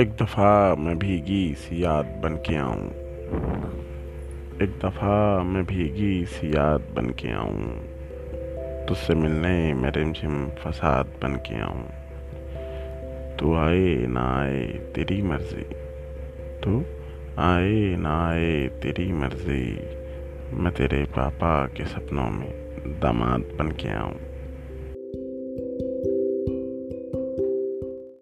एक दफ़ा मैं भीगी सी याद बन के आऊँ। एक दफ़ा मैं भीगी सी याद बन के आऊँ। तुझसे मिलने में रिमझिम फसाद बन के आऊँ। तू आए ना आए तेरी मर्ज़ी। तू आए ना आए तेरी मर्ज़ी। मैं तेरे पापा के सपनों में दामाद बन के आऊँ।